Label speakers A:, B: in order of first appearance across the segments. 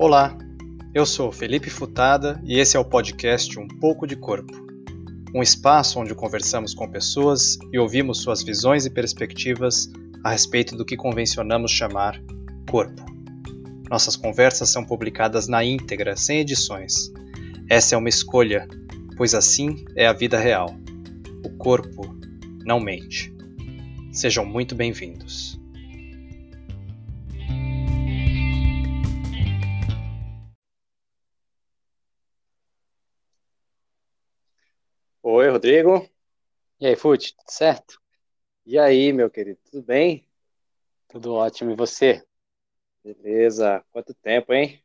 A: Olá, eu sou Felipe Futada e esse é o podcast Um Pouco de Corpo. Um espaço onde conversamos com pessoas e ouvimos suas visões e perspectivas a respeito do que convencionamos chamar corpo. Nossas conversas são publicadas na íntegra, sem edições. Essa é uma escolha, pois assim é a vida real. O corpo não mente. Sejam muito bem-vindos. Rodrigo.
B: E aí, Fute, tudo certo?
A: E aí, meu querido, tudo bem?
B: Tudo ótimo, e você?
A: Beleza, quanto tempo, hein?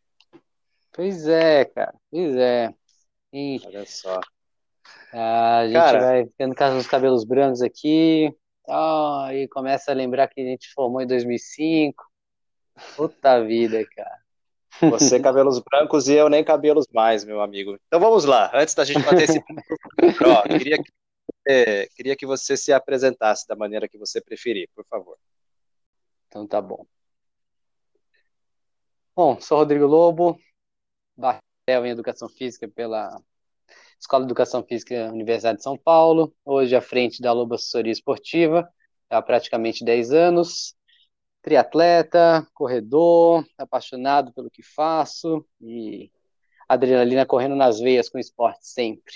B: Pois é, cara, pois é. E
A: Olha só.
B: a gente
A: Cara,
B: vai ficando com os cabelos brancos aqui, tal, e começa a lembrar que a gente formou em 2005. Puta vida, cara.
A: Você cabelos brancos e eu nem cabelos mais, meu amigo. Então vamos lá, antes da gente bater esse ó, queria que, eh, queria que você se apresentasse da maneira que você preferir, por favor.
B: Então tá bom. Bom, sou Rodrigo Lobo, bacharel em Educação Física pela Escola de Educação Física Universidade de São Paulo, hoje à frente da Lobo Assessoria Esportiva, há praticamente 10 anos. Triatleta, corredor, apaixonado pelo que faço e adrenalina correndo nas veias com esporte sempre.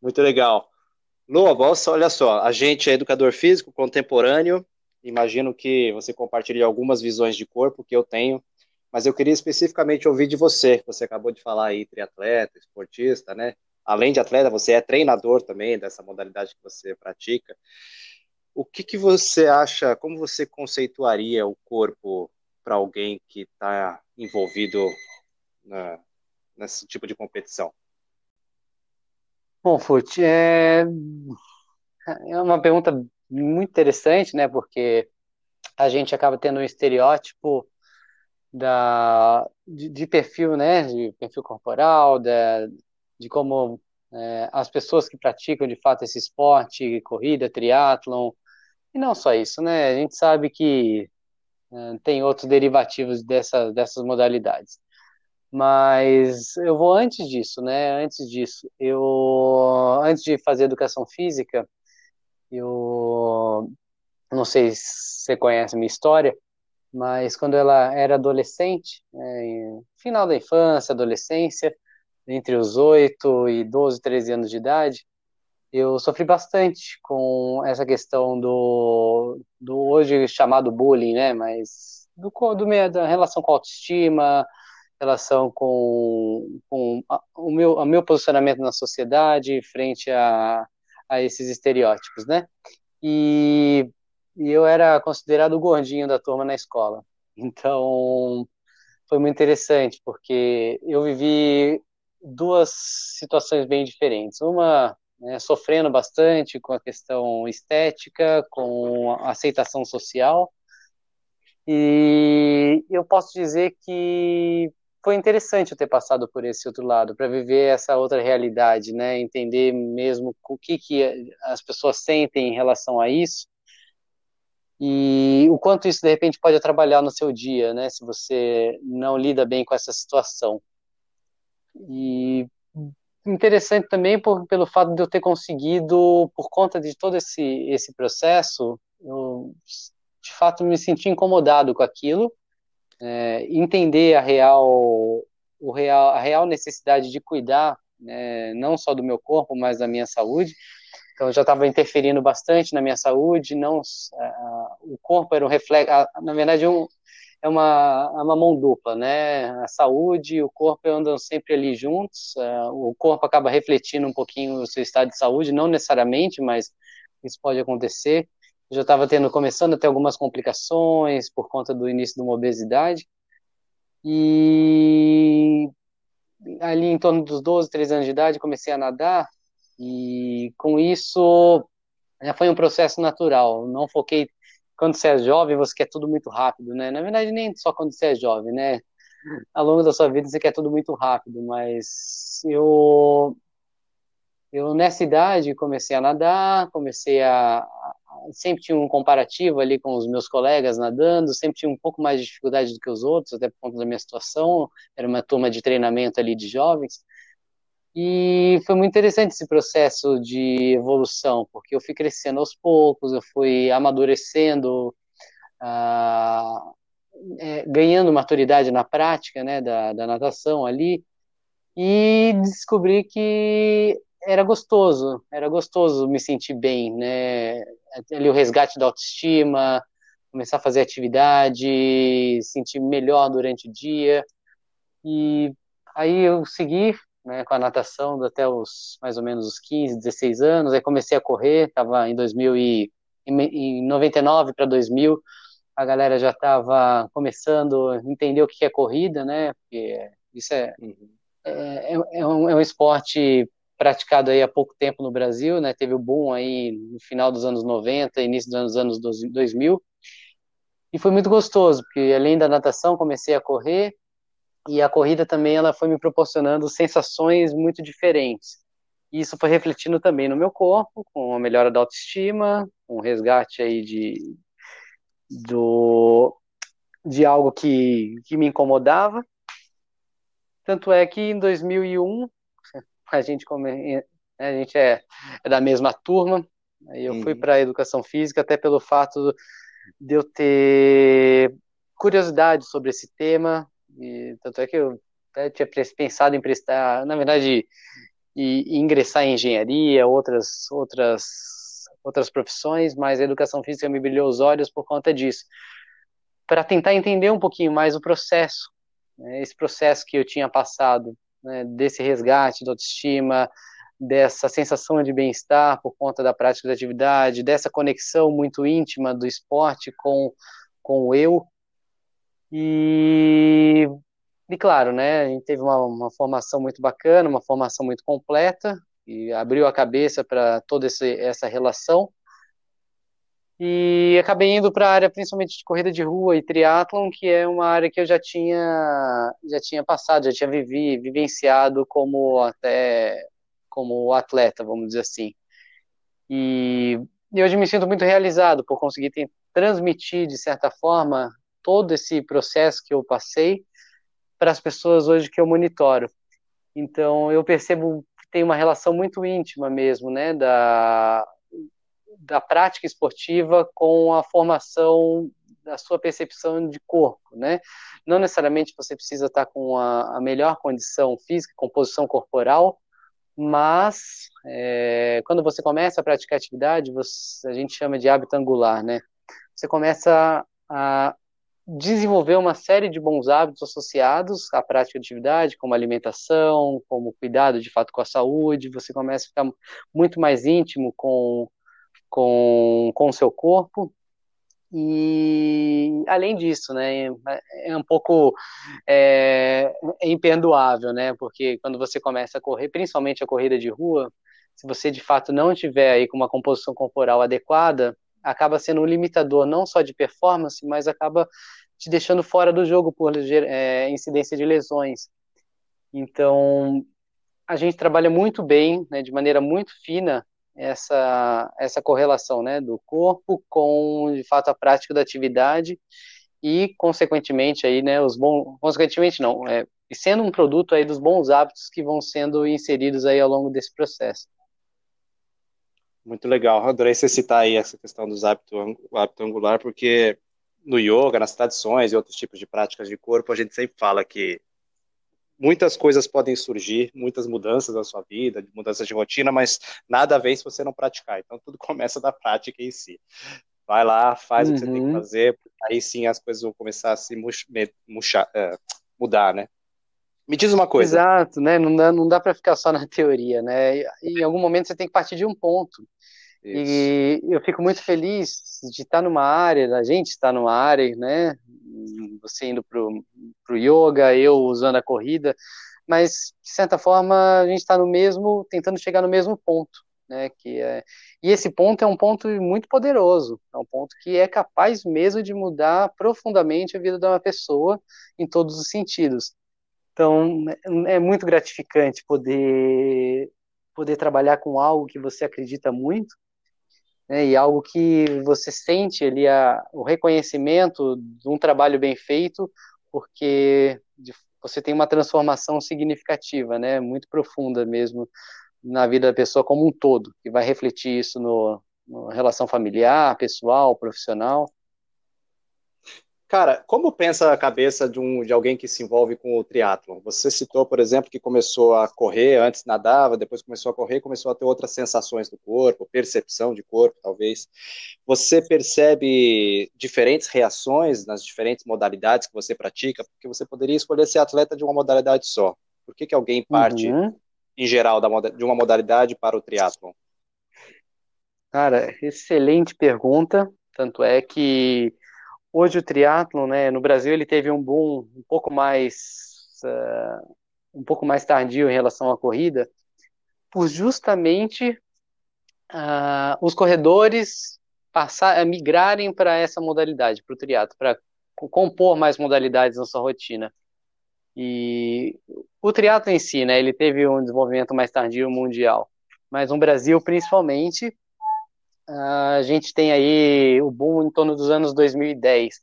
A: Muito legal. Lua, olha só, a gente é educador físico contemporâneo, imagino que você compartilha algumas visões de corpo que eu tenho, mas eu queria especificamente ouvir de você, você acabou de falar aí, triatleta, esportista, né? Além de atleta, você é treinador também dessa modalidade que você pratica. O que que você acha, como você conceituaria o corpo para alguém que está envolvido na- nesse tipo de competição?
B: Bom, Fute, é, é uma pergunta muito interessante, né? Porque a gente acaba tendo um estereótipo da, de, de perfil, né? De perfil corporal, da, de como é, as pessoas que praticam de fato esse esporte, corrida, triatlon, e não só isso, né? A gente sabe que é, tem outros derivativos dessa, dessas modalidades. Mas eu vou antes disso, né? Antes disso, eu antes de fazer educação física, eu não sei se você conhece a minha história, mas quando ela era adolescente, né, final da infância, adolescência, entre os 8 e 12, 13 anos de idade, eu sofri bastante com essa questão do, do hoje chamado bullying, né? Mas do, do, da relação com a autoestima, relação com, com a- o meu, o meu posicionamento na sociedade frente a, a esses estereótipos, né? E, e eu era considerado o gordinho da turma na escola. Então, foi muito interessante, porque eu vivi duas situações bem diferentes. Uma, né, sofrendo bastante com a questão estética, com a aceitação social, e eu posso dizer que foi interessante eu ter passado por esse outro lado, para viver essa outra realidade, né? Entender mesmo o que, que as pessoas sentem em relação a isso e o quanto isso de repente pode atrapalhar no seu dia, né? Se você não lida bem com essa situação. E interessante também por, pelo fato de eu ter conseguido, por conta de todo esse, esse processo, eu de fato me senti incomodado com aquilo, é, entender a real, o real, a real necessidade de cuidar, né, não só do meu corpo, mas da minha saúde. Então, eu já estava interferindo bastante na minha saúde, não, o corpo era um reflexo, na verdade, um, é uma, é uma mão dupla, né? A saúde e o corpo andam sempre ali juntos. Uh, o corpo acaba refletindo um pouquinho o seu estado de saúde, não necessariamente, mas isso pode acontecer. Eu já estava tendo, começando a ter algumas complicações por conta do início de uma obesidade. E ali em torno dos 12, 13 anos de idade, comecei a nadar. E com isso já foi um processo natural. Não foquei quando você é jovem, você quer tudo muito rápido, né? Na verdade, nem só quando você é jovem, né? Ao longo da sua vida você quer tudo muito rápido, mas eu eu nessa idade comecei a nadar, comecei a, sempre tinha um comparativo ali com os meus colegas nadando, sempre tinha um pouco mais de dificuldade do que os outros, até por conta da minha situação, era uma turma de treinamento ali de jovens, e foi muito interessante esse processo de evolução, porque eu fui crescendo aos poucos, eu fui amadurecendo, ah, é, ganhando maturidade na prática né, da, da natação ali, e descobri que era gostoso, era gostoso me sentir bem, né? Ali o resgate da autoestima, começar a fazer atividade, sentir melhor durante o dia. E aí eu segui né, com a natação até os mais ou menos os 15, 16 anos, aí comecei a correr, estava em 2000 e em 99 para 2000, a galera já estava começando a entender o que é corrida, né? Porque isso é, uhum. é, é, é, um, é um esporte praticado aí há pouco tempo no Brasil, né? Teve o boom aí no final dos anos 90, início dos anos 2000. E foi muito gostoso, porque além da natação, comecei a correr e a corrida também ela foi me proporcionando sensações muito diferentes. E isso foi refletindo também no meu corpo, com a melhora da autoestima, um resgate aí de do de algo que, que me incomodava. Tanto é que em 2001 a gente, come, a gente é, é da mesma turma, eu uhum. fui para a educação física até pelo fato de eu ter curiosidade sobre esse tema, e tanto é que eu até tinha pensado em prestar, na verdade, e, ingressar em engenharia, outras, outras, outras profissões, mas a educação física me brilhou os olhos por conta disso, para tentar entender um pouquinho mais o processo, né, esse processo que eu tinha passado né, desse resgate da autoestima, dessa sensação de bem-estar por conta da prática da atividade, dessa conexão muito íntima do esporte com, com o eu. E, e claro, né, a gente teve uma, uma formação muito bacana, uma formação muito completa, e abriu a cabeça para toda esse, essa relação. E acabei indo para a área principalmente de corrida de rua e triatlon, que é uma área que eu já tinha já tinha passado, já tinha vivi, vivenciado como até como atleta, vamos dizer assim. E, hoje me sinto muito realizado por conseguir ter, transmitir de certa forma todo esse processo que eu passei para as pessoas hoje que eu monitoro. Então eu percebo que tem uma relação muito íntima mesmo, né, da da prática esportiva com a formação da sua percepção de corpo, né? Não necessariamente você precisa estar com a, a melhor condição física, composição corporal, mas é, quando você começa a praticar atividade, você, a gente chama de hábito angular, né? Você começa a desenvolver uma série de bons hábitos associados à prática de atividade, como alimentação, como cuidado de fato com a saúde, você começa a ficar muito mais íntimo com com, com o seu corpo. E além disso, né, é um pouco é, é imperdoável, né, porque quando você começa a correr, principalmente a corrida de rua, se você de fato não tiver aí com uma composição corporal adequada, acaba sendo um limitador não só de performance, mas acaba te deixando fora do jogo por é, incidência de lesões. Então, a gente trabalha muito bem, né, de maneira muito fina, essa, essa correlação né, do corpo com, de fato, a prática da atividade e, consequentemente, aí, né, os bons, consequentemente não, é, sendo um produto aí dos bons hábitos que vão sendo inseridos aí ao longo desse processo.
A: Muito legal, adorei você citar aí essa questão dos hábitos hábito angular, porque no yoga, nas tradições e outros tipos de práticas de corpo, a gente sempre fala que muitas coisas podem surgir, muitas mudanças na sua vida, mudanças de rotina, mas nada vem se você não praticar. Então tudo começa da prática em si. Vai lá, faz uhum. o que você tem que uhum. fazer, aí sim as coisas vão começar a se murchar, é, mudar, né? Me diz uma coisa.
B: Exato, né? Não dá, não dá para ficar só na teoria, né? Em algum momento você tem que partir de um ponto. Isso. E eu fico muito feliz de estar numa área, da gente estar numa área, né? Você indo para o yoga, eu usando a corrida, mas de certa forma a gente está no mesmo, tentando chegar no mesmo ponto, né? Que é, e esse ponto é um ponto muito poderoso, é um ponto que é capaz mesmo de mudar profundamente a vida de uma pessoa em todos os sentidos. Então é muito gratificante poder poder trabalhar com algo que você acredita muito né, e algo que você sente ali a, o reconhecimento de um trabalho bem feito, porque você tem uma transformação significativa, né, muito profunda mesmo na vida da pessoa como um todo, que vai refletir isso no, no relação familiar, pessoal, profissional.
A: Cara, como pensa a cabeça de, um, de alguém que se envolve com o triatlon? Você citou, por exemplo, que começou a correr, antes nadava, depois começou a correr, começou a ter outras sensações do corpo, percepção de corpo, talvez. Você percebe diferentes reações nas diferentes modalidades que você pratica? Porque você poderia escolher ser atleta de uma modalidade só. Por que, que alguém parte, uhum. em geral, da, de uma modalidade para o triatlon?
B: Cara, excelente pergunta. Tanto é que Hoje o triatlo, né, no Brasil ele teve um boom um pouco mais uh, um pouco mais tardio em relação à corrida, por justamente uh, os corredores passar, migrarem para essa modalidade, para o triatlo, para compor mais modalidades na sua rotina. E o triatlo em si, né, ele teve um desenvolvimento mais tardio mundial, mas no Brasil principalmente a gente tem aí o boom em torno dos anos 2010.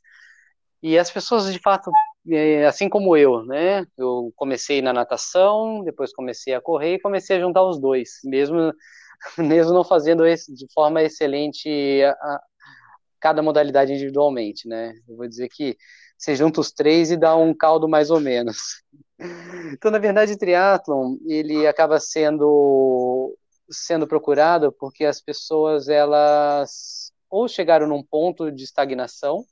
B: E as pessoas, de fato, é, assim como eu, né? Eu comecei na natação, depois comecei a correr e comecei a juntar os dois, mesmo, mesmo não fazendo de forma excelente a, a, cada modalidade individualmente, né? Eu vou dizer que você junta os três e dá um caldo mais ou menos. Então, na verdade, o triatlon, ele acaba sendo sendo procurado porque as pessoas elas ou chegaram num ponto de estagnação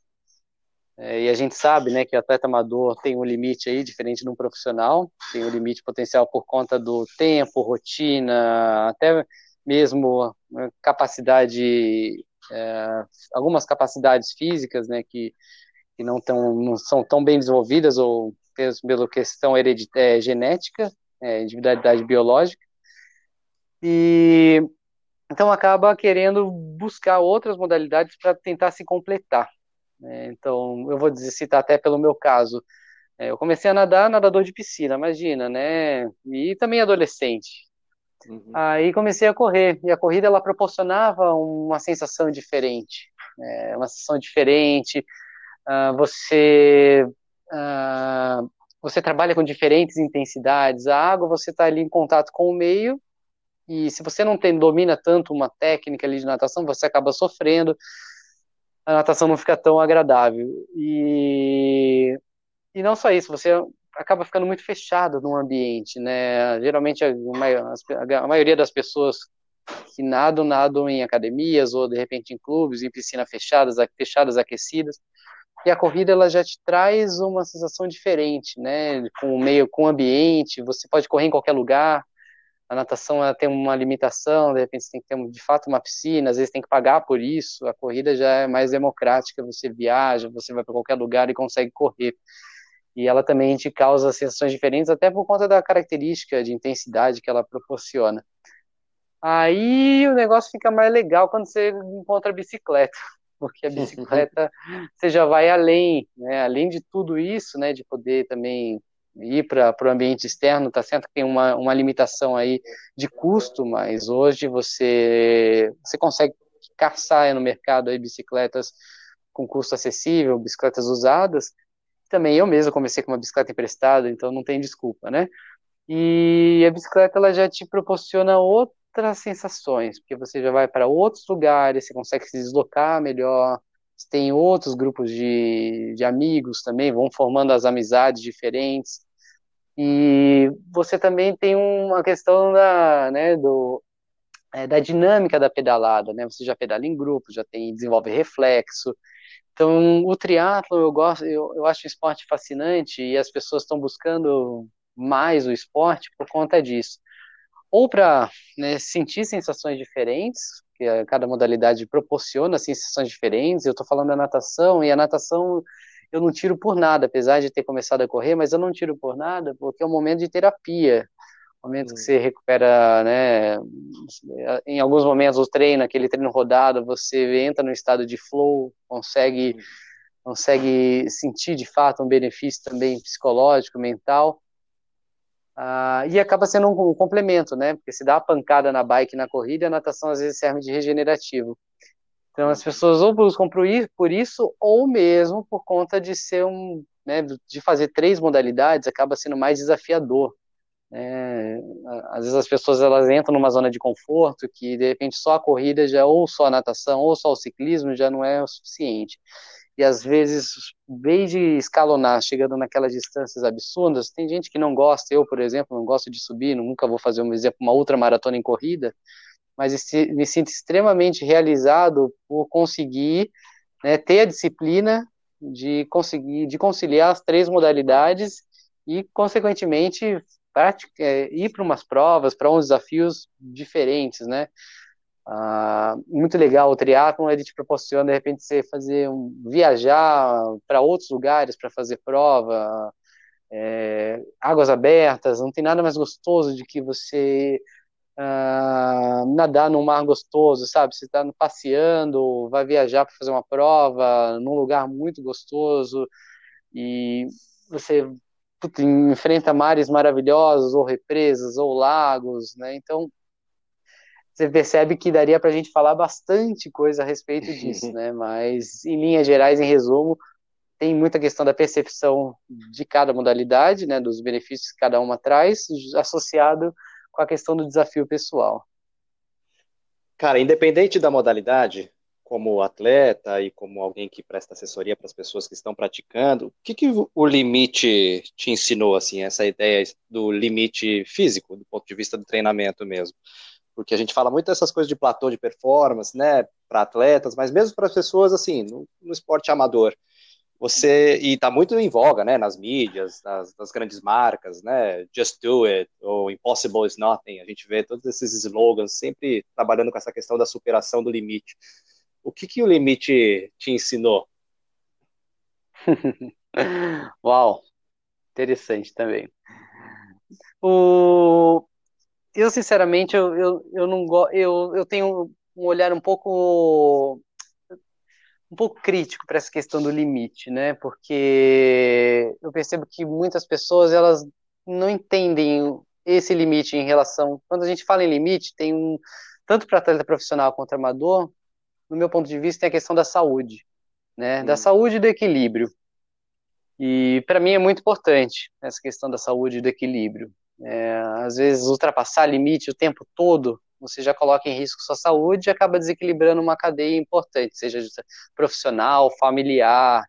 B: é, e a gente sabe, né, que o atleta amador tem um limite aí diferente de um profissional, tem um limite potencial por conta do tempo, rotina, até mesmo né, capacidade, é, algumas capacidades físicas, né, que, que não, tão, não são tão bem desenvolvidas ou pela questão hereditária, é, genética, é, individualidade biológica. E então acaba querendo buscar outras modalidades para tentar se completar. Né? Então, eu vou dizer, citar até pelo meu caso. É, eu comecei a nadar, nadador de piscina, imagina, né? E também adolescente. Uhum. Aí comecei a correr, e a corrida ela proporcionava uma sensação diferente. É, uma sensação diferente. Uh, você uh, você trabalha com diferentes intensidades. A água, você está ali em contato com o meio e se você não tem, domina tanto uma técnica ali de natação, você acaba sofrendo, a natação não fica tão agradável. E, e não só isso, você acaba ficando muito fechado no ambiente, né? Geralmente a, a maioria das pessoas que nadam, nadam em academias ou de repente em clubes, em piscinas fechadas, fechadas, aquecidas. E a corrida ela já te traz uma sensação diferente, né? Com o meio, com o ambiente, você pode correr em qualquer lugar, a natação ela tem uma limitação, de repente você tem que ter de fato uma piscina, às vezes tem que pagar por isso, a corrida já é mais democrática, você viaja, você vai para qualquer lugar e consegue correr. E ela também te causa sensações diferentes, até por conta da característica de intensidade que ela proporciona. Aí o negócio fica mais legal quando você encontra a bicicleta, porque a bicicleta você já vai além, né? Além de tudo isso, né? De poder também ir para o ambiente externo, tá certo que tem uma, uma limitação aí de custo, mas hoje você, você consegue caçar no mercado aí bicicletas com custo acessível, bicicletas usadas. Também eu mesmo comecei com uma bicicleta emprestada, então não tem desculpa, né? E a bicicleta ela já te proporciona outras sensações, porque você já vai para outros lugares, você consegue se deslocar melhor, tem outros grupos de, de amigos também, vão formando as amizades diferentes. E você também tem uma questão da, né, do, é, da dinâmica da pedalada, né? Você já pedala em grupo, já tem desenvolve reflexo. Então, o triatlo eu gosto, eu, eu acho o esporte fascinante e as pessoas estão buscando mais o esporte por conta disso. Ou para né, sentir sensações diferentes, que cada modalidade proporciona assim, sensações diferentes. Eu estou falando da natação, e a natação eu não tiro por nada, apesar de ter começado a correr, mas eu não tiro por nada, porque é um momento de terapia. Momento que você recupera, né? Em alguns momentos o treino, aquele treino rodado, você entra no estado de flow, consegue, consegue sentir de fato um benefício também psicológico, mental. Ah, e acaba sendo um, um, complemento, né? Porque se dá a pancada na bike na corrida, a natação às vezes serve de regenerativo. Então as pessoas ou buscam por isso ou mesmo por conta de ser um, né, de fazer três modalidades acaba sendo mais desafiador. É, às vezes as pessoas elas entram numa zona de conforto que de repente só a corrida já ou só a natação ou só o ciclismo já não é o suficiente e às vezes, em vez de escalonar, chegando naquelas distâncias absurdas, tem gente que não gosta, eu, por exemplo, não gosto de subir, nunca vou fazer, um exemplo, uma ultramaratona em corrida, mas me sinto extremamente realizado por conseguir né, ter a disciplina de conseguir de conciliar as três modalidades e, consequentemente, é, ir para umas provas, para uns desafios diferentes, né? Ah, muito legal o triatlon, ele te proporciona de repente você fazer um, viajar para outros lugares para fazer prova, é, águas abertas, não tem nada mais gostoso de que você ah, nadar num mar gostoso, sabe? Você está passeando, vai viajar para fazer uma prova num lugar muito gostoso e você putz, enfrenta mares maravilhosos ou represas ou lagos, né? Então você percebe que daria para a gente falar bastante coisa a respeito disso, né? Mas, em linhas gerais, em resumo, tem muita questão da percepção de cada modalidade, né? Dos benefícios que cada uma traz, associado com a questão do desafio pessoal.
A: Cara, independente da modalidade, como atleta e como alguém que presta assessoria para as pessoas que estão praticando, o que, que o limite te ensinou, assim, essa ideia do limite físico, do ponto de vista do treinamento mesmo? Porque a gente fala muito dessas coisas de platô de performance, né, para atletas, mas mesmo para as pessoas, assim, no, no, esporte amador. Você, e está muito em voga, né, nas mídias, nas, nas, grandes marcas, né, Just Do It, ou Impossible is Nothing, a gente vê todos esses slogans sempre trabalhando com essa questão da superação do limite. O que, que o limite te ensinou?
B: Uau, interessante também. O, eu sinceramente eu, eu, eu não eu, eu tenho um olhar um pouco um pouco crítico para essa questão do limite, né? Porque eu percebo que muitas pessoas elas não entendem esse limite em relação quando a gente fala em limite tem um tanto para atleta profissional quanto amador, no meu ponto de vista tem a questão da saúde, né? Hum. Da saúde e do equilíbrio. E para mim é muito importante essa questão da saúde e do equilíbrio. É, às vezes, ultrapassar limite o tempo todo, você já coloca em risco sua saúde e acaba desequilibrando uma cadeia importante, seja profissional, familiar.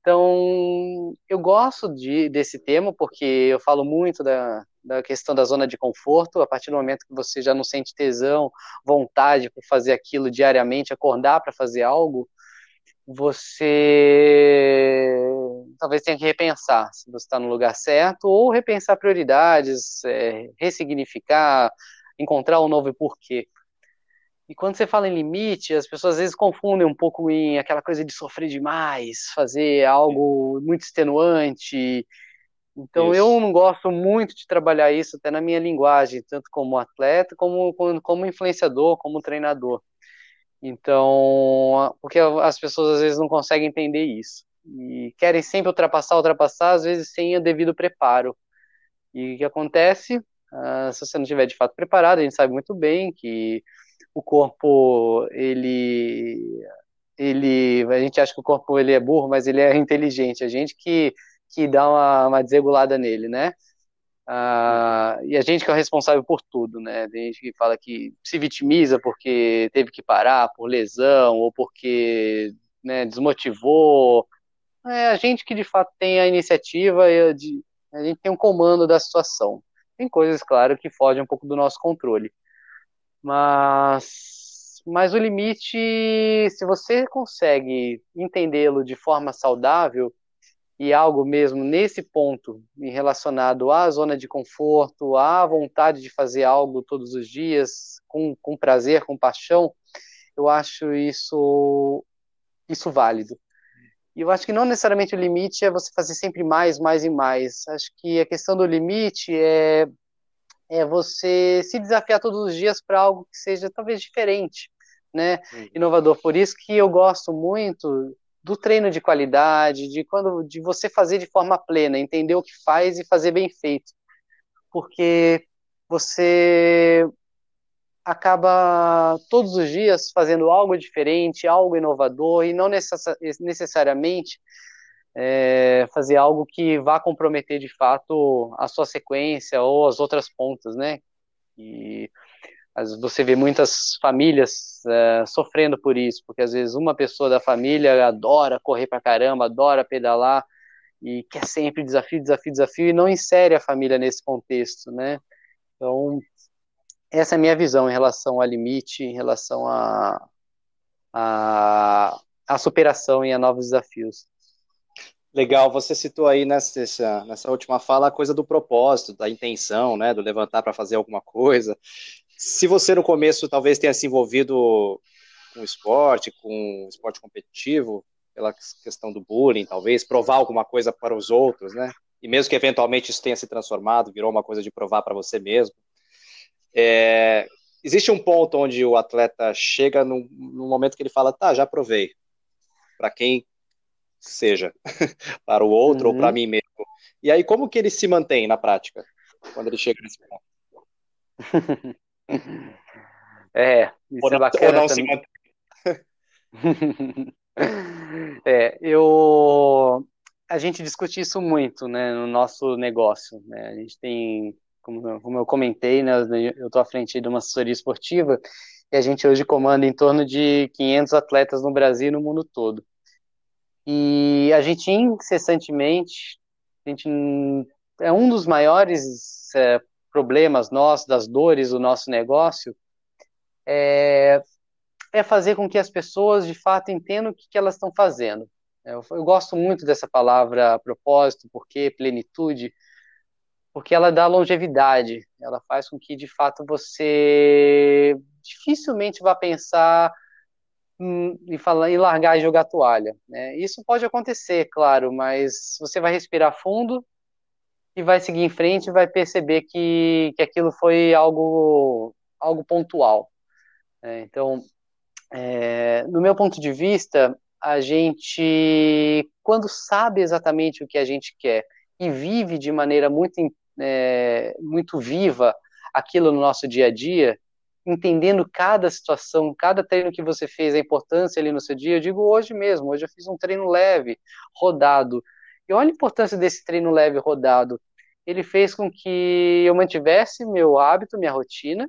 B: Então, eu gosto de, desse tema porque eu falo muito da, da questão da zona de conforto. A partir do momento que você já não sente tesão, vontade por fazer aquilo diariamente, acordar para fazer algo, você talvez tenha que repensar se você está no lugar certo ou repensar prioridades, é, ressignificar, encontrar um novo porquê. E quando você fala em limite, as pessoas às vezes confundem um pouco em aquela coisa de sofrer demais, fazer algo muito extenuante. Então isso. eu não gosto muito de trabalhar isso até na minha linguagem, tanto como atleta, como, como, como influenciador, como treinador. Então, porque as pessoas às vezes não conseguem entender isso e querem sempre ultrapassar, ultrapassar, às vezes sem o devido preparo. E o que acontece? Uh, se você não estiver de fato preparado, a gente sabe muito bem que o corpo, ele, ele, a gente acha que o corpo ele é burro, mas ele é inteligente. A gente que que dá uma, uma desregulada nele, né? Uh, e a gente que é o responsável por tudo, né? Tem gente que fala que se vitimiza porque teve que parar por lesão ou porque né, desmotivou é a gente que de fato tem a iniciativa e a, gente tem um comando da situação. Tem coisas, claro, que fogem um pouco do nosso controle. Mas, mas o limite, se você consegue entendê-lo de forma saudável e algo mesmo nesse ponto relacionado à zona de conforto, à vontade de fazer algo todos os dias com, com prazer, com paixão, eu acho isso isso válido. E eu acho que não necessariamente o limite é você fazer sempre mais, mais e mais. Acho que a questão do limite é, é você se desafiar todos os dias para algo que seja talvez diferente, né? Inovador. Por isso que eu gosto muito do treino de qualidade, de quando de você fazer de forma plena, entender o que faz e fazer bem feito. Porque você acaba todos os dias fazendo algo diferente, algo inovador e não necessariamente é, fazer algo que vá comprometer de fato a sua sequência ou as outras pontas, né? E você vê muitas famílias é, sofrendo por isso, porque às vezes uma pessoa da família adora correr pra caramba, adora pedalar e quer sempre desafio, desafio, desafio e não insere a família nesse contexto, né? Então, essa é a minha visão em relação ao limite, em relação a, a, a superação e a novos desafios.
A: Legal, você citou aí nessa, nessa última fala a coisa do propósito, da intenção, né, do levantar para fazer alguma coisa. Se você no começo talvez tenha se envolvido com esporte, com esporte competitivo, pela questão do bullying, talvez, provar alguma coisa para os outros, né? E mesmo que eventualmente isso tenha se transformado, virou uma coisa de provar para você mesmo. É, existe um ponto onde o atleta chega no, momento que ele fala, tá, já provei. Para quem seja para o outro uhum. ou para mim mesmo. E aí, como que ele se mantém na prática, quando ele chega nesse ponto?
B: é, isso ou é não, é bacana. Ou mantém. é, eu... A gente discute isso muito, né, no nosso negócio, né, a gente tem, como, como eu comentei, né, eu estou à frente de uma assessoria esportiva, e a gente hoje comanda em torno de 500 atletas no Brasil e no mundo todo. E a gente incessantemente, a gente, é um dos maiores é, problemas nossos, das dores do nosso negócio, é, é fazer com que as pessoas de fato entendam o que, que elas estão fazendo. Eu, eu, gosto muito dessa palavra propósito, porque plenitude, porque ela dá longevidade, ela faz com que de fato você dificilmente vá pensar e falar e largar e jogar toalha. Né? Isso pode acontecer, claro, mas você vai respirar fundo e vai seguir em frente e vai perceber que, que aquilo foi algo, algo pontual. Né? Então, é, no meu ponto de vista, a gente, quando sabe exatamente o que a gente quer e vive de maneira muito, é, muito viva aquilo no nosso dia a dia, entendendo cada situação, cada treino que você fez, a importância ali no seu dia. Eu digo hoje mesmo, hoje eu fiz um treino leve, rodado. E olha a importância desse treino leve, rodado. Ele fez com que eu mantivesse meu hábito, minha rotina,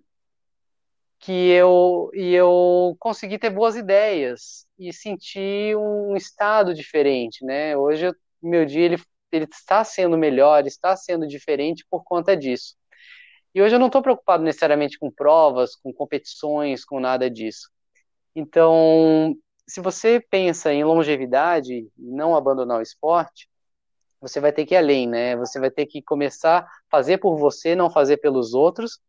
B: que eu e eu consegui ter boas ideias e sentir um estado diferente, né? Hoje meu dia ele, ele está sendo melhor, está sendo diferente por conta disso. E hoje eu não estou preocupado necessariamente com provas, com competições, com nada disso. Então, se você pensa em longevidade e não abandonar o esporte, você vai ter que ir além, né? Você vai ter que começar a fazer por você, não fazer pelos outros,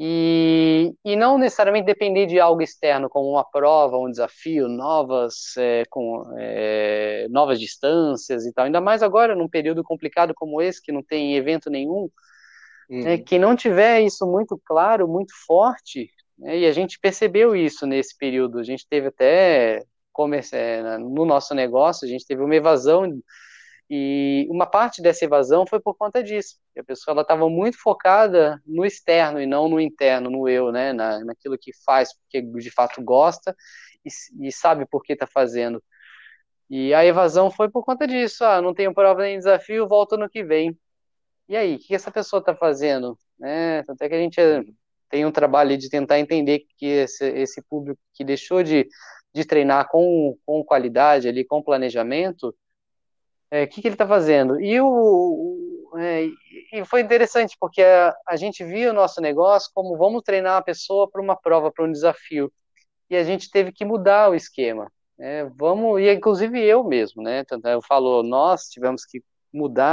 B: e, e não necessariamente depender de algo externo, como uma prova, um desafio, novas, é, com, é, novas distâncias e tal. Ainda mais agora, num período complicado como esse, que não tem evento nenhum, Uhum. É, quem não tiver isso muito claro, muito forte, né, e a gente percebeu isso nesse período, a gente teve até é, no nosso negócio, a gente teve uma evasão e uma parte dessa evasão foi por conta disso. A pessoa estava muito focada no externo e não no interno, no eu, né, na, naquilo que faz porque de fato gosta e, e sabe por que está fazendo. E a evasão foi por conta disso. Ah, não tenho prova nem desafio, volto no que vem e aí, o que essa pessoa está fazendo? Né? Tanto é que a gente eh, tem um trabalho de tentar entender que esse, esse público que deixou de, de treinar com, com qualidade, ali, com planejamento, é, que, que ele está fazendo? E, o, é, e foi interessante, porque a, a gente viu o nosso negócio como vamos treinar a pessoa para uma prova, para um desafio. E a gente teve que mudar o esquema. Né? Vamos, e inclusive eu mesmo, né? É, eu falo, nós tivemos que mudar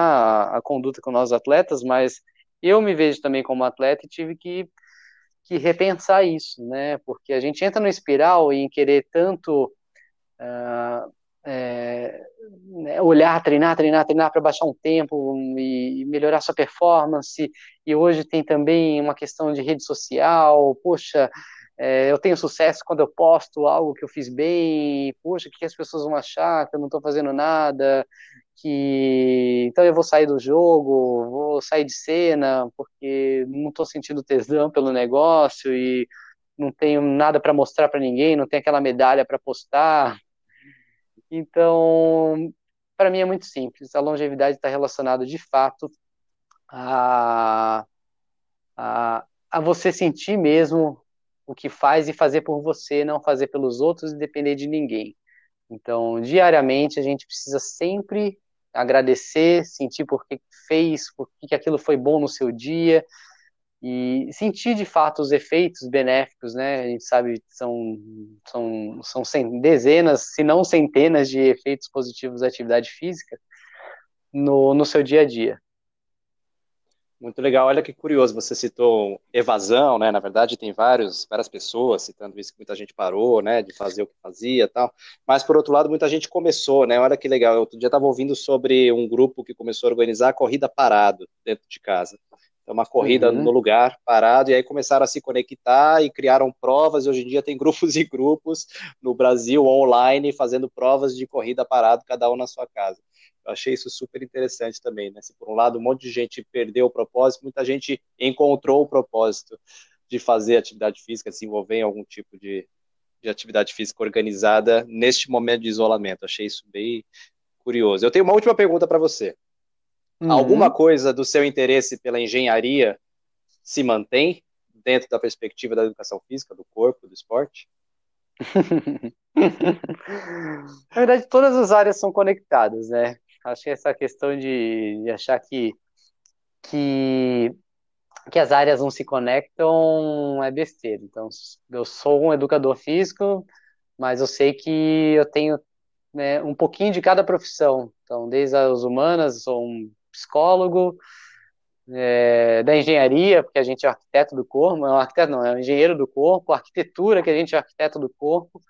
B: a, a conduta com nossos atletas, mas eu me vejo também como atleta e tive que, que repensar isso, né? Porque a gente entra no espiral em querer tanto uh, é, olhar, treinar, treinar, treinar para baixar um tempo e, e, melhorar sua performance. E hoje tem também uma questão de rede social. Poxa, é, eu tenho sucesso quando eu posto algo que eu fiz bem. Poxa, o que as pessoas vão achar? Que eu não estou fazendo nada que então eu vou sair do jogo, vou sair de cena porque não estou sentindo tesão pelo negócio e não tenho nada para mostrar para ninguém, não tenho aquela medalha para postar. Então, para mim é muito simples. A longevidade está relacionada de fato a, a, a você sentir mesmo o que faz e fazer por você, não fazer pelos outros e depender de ninguém. Então, diariamente, a gente precisa sempre agradecer, sentir por que fez, por que aquilo foi bom no seu dia, e sentir de fato os efeitos benéficos, né? A gente sabe que são, são, são dezenas, se não centenas de efeitos positivos da atividade física no, no seu dia a dia.
A: Muito legal. Olha que curioso, você citou evasão, né? Na verdade, tem vários, várias pessoas citando isso, que muita gente parou, né? De fazer o que fazia tal. Mas, por outro lado, muita gente começou, né? Olha que legal. Outro dia estava ouvindo sobre um grupo que começou a organizar a corrida parado dentro de casa. É uma corrida uhum. no lugar, parado, e aí começaram a se conectar e criaram provas, e hoje em dia tem grupos e grupos no Brasil online fazendo provas de corrida parado, cada um na sua casa. Eu achei isso super interessante também, né? Se por um lado um monte de gente perdeu o propósito, muita gente encontrou o propósito de fazer atividade física, se envolver em algum tipo de, de atividade física organizada neste momento de isolamento. Achei isso bem curioso. Eu tenho uma última pergunta para você. Uhum. Alguma coisa do seu interesse pela engenharia se mantém dentro da perspectiva da educação física, do corpo, do esporte?
B: Na verdade, todas as áreas são conectadas, né? Acho que essa questão de, de achar que, que, que as áreas não se conectam é besteira. Então, eu sou um educador físico, mas eu sei que eu tenho né, um pouquinho de cada profissão. Então, desde as humanas, sou um psicólogo, é, da engenharia, porque a gente é arquiteto do corpo, não, arquiteto não, é engenheiro do corpo, arquitetura, que a gente é arquiteto do corpo.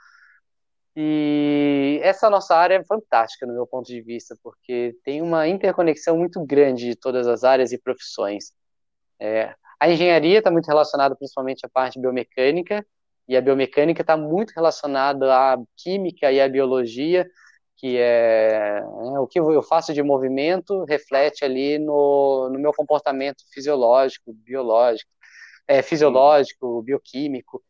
B: E essa nossa área é fantástica, no meu ponto de vista, porque tem uma interconexão muito grande de todas as áreas e profissões. É, a engenharia está muito relacionada principalmente à parte biomecânica, e a biomecânica está muito relacionada à química e à biologia, que é né, o que eu faço de movimento reflete ali no, no meu comportamento fisiológico, biológico, é, fisiológico, bioquímico.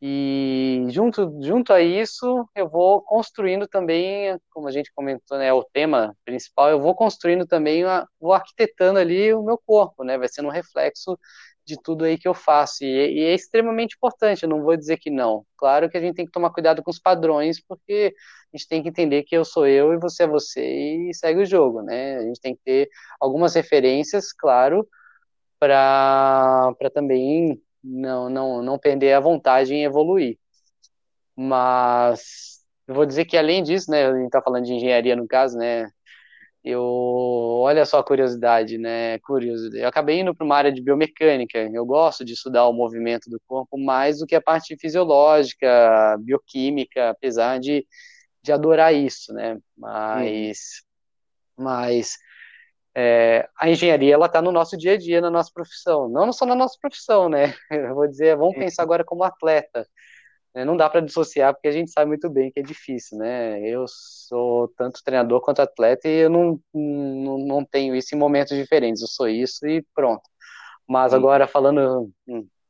B: E junto, junto a isso, eu vou construindo também, como a gente comentou, né, o tema principal, eu vou construindo também, vou arquitetando ali o meu corpo, né, vai sendo um reflexo de tudo aí que eu faço. E, e, é extremamente importante, eu não vou dizer que não. Claro que a gente tem que tomar cuidado com os padrões, porque a gente tem que entender que eu sou eu e você é você e segue o jogo, né? A gente tem que ter algumas referências, claro, para também não, não, não perder a vontade em evoluir. Mas eu vou dizer que além disso, né, a gente está falando de engenharia no caso, né, eu olha só a curiosidade, né? Curiosidade. Eu acabei indo para uma área de biomecânica. Eu gosto de estudar o movimento do corpo mais do que a parte fisiológica, bioquímica, apesar de, de adorar isso, né? Mas, hum. mas é, a engenharia ela está no nosso dia a dia, na nossa profissão, não só na nossa profissão, né? Eu vou dizer, vamos pensar agora como atleta. Né? Não dá para dissociar porque a gente sabe muito bem que é difícil, né? Eu sou tanto treinador quanto atleta e eu não, não, não tenho isso em momentos diferentes. Eu sou isso e pronto. Mas agora falando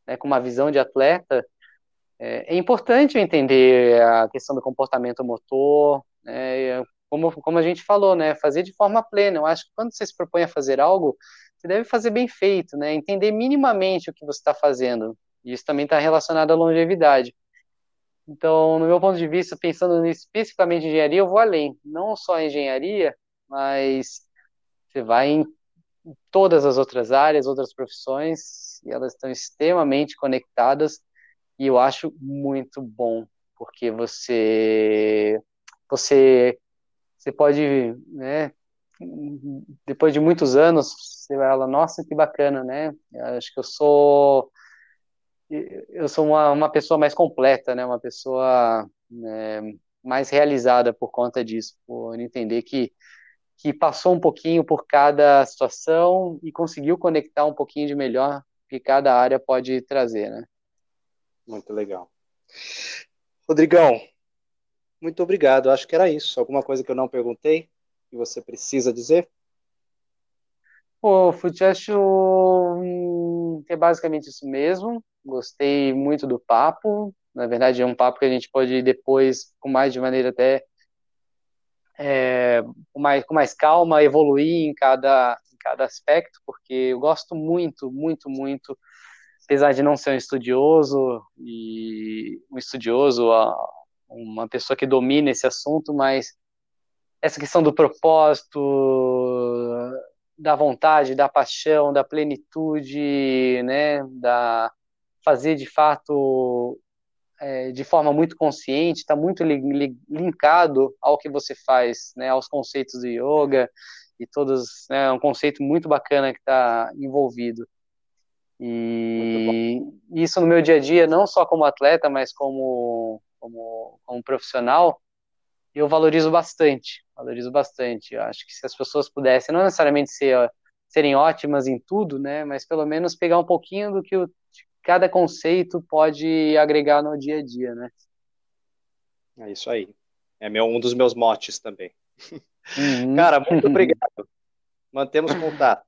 B: né, com uma visão de atleta, é, é, importante entender a questão do comportamento motor, né, como, como a gente falou, né, fazer de forma plena. Eu acho que quando você se propõe a fazer algo, você deve fazer bem feito, né, entender minimamente o que você está fazendo. Isso também está relacionado à longevidade. Então, no meu ponto de vista, pensando especificamente em engenharia, eu vou além. Não só em engenharia, mas você vai em todas as outras áreas, outras profissões, e elas estão extremamente conectadas, e eu acho muito bom, porque você você você pode, né, depois de muitos anos, você vai falar, nossa, que bacana, né? Eu acho que eu sou eu sou uma, uma pessoa mais completa, né? Uma pessoa né, mais realizada por conta disso, por entender que que passou um pouquinho por cada situação e conseguiu conectar um pouquinho de melhor que cada área pode trazer, né?
A: Muito legal. Rodrigão, muito obrigado. Acho que era isso. Alguma coisa que eu não perguntei que você precisa dizer?
B: Acho hum, que é basicamente isso mesmo Gostei muito do papo. Na verdade, é um papo que a gente pode depois, com mais de maneira até é, com, mais, com mais calma, evoluir em cada, em cada aspecto, porque eu gosto muito, muito, muito, apesar de não ser um estudioso, e um estudioso, uma pessoa que domina esse assunto, mas essa questão do propósito, da vontade, da paixão, da plenitude, né, da fazer de fato é, de forma muito consciente, está muito li, li, linkado ao que você faz, né, aos conceitos do yoga e todos, né, é um conceito muito bacana que está envolvido. E isso no meu dia a dia, não só como atleta, mas como, como, como profissional, eu valorizo bastante, valorizo bastante. Eu acho que se as pessoas pudessem, não necessariamente ser, serem ótimas em tudo, né, mas pelo menos pegar um pouquinho do que o, cada conceito pode agregar no dia a dia, né?
A: É isso aí. É meu, um dos meus motes também. Uhum. Cara, muito obrigado. Mantemos contato.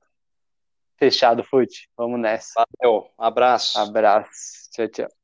B: Fechado, Fute. Vamos nessa.
A: Valeu. Abraço.
B: Abraço. Tchau, tchau.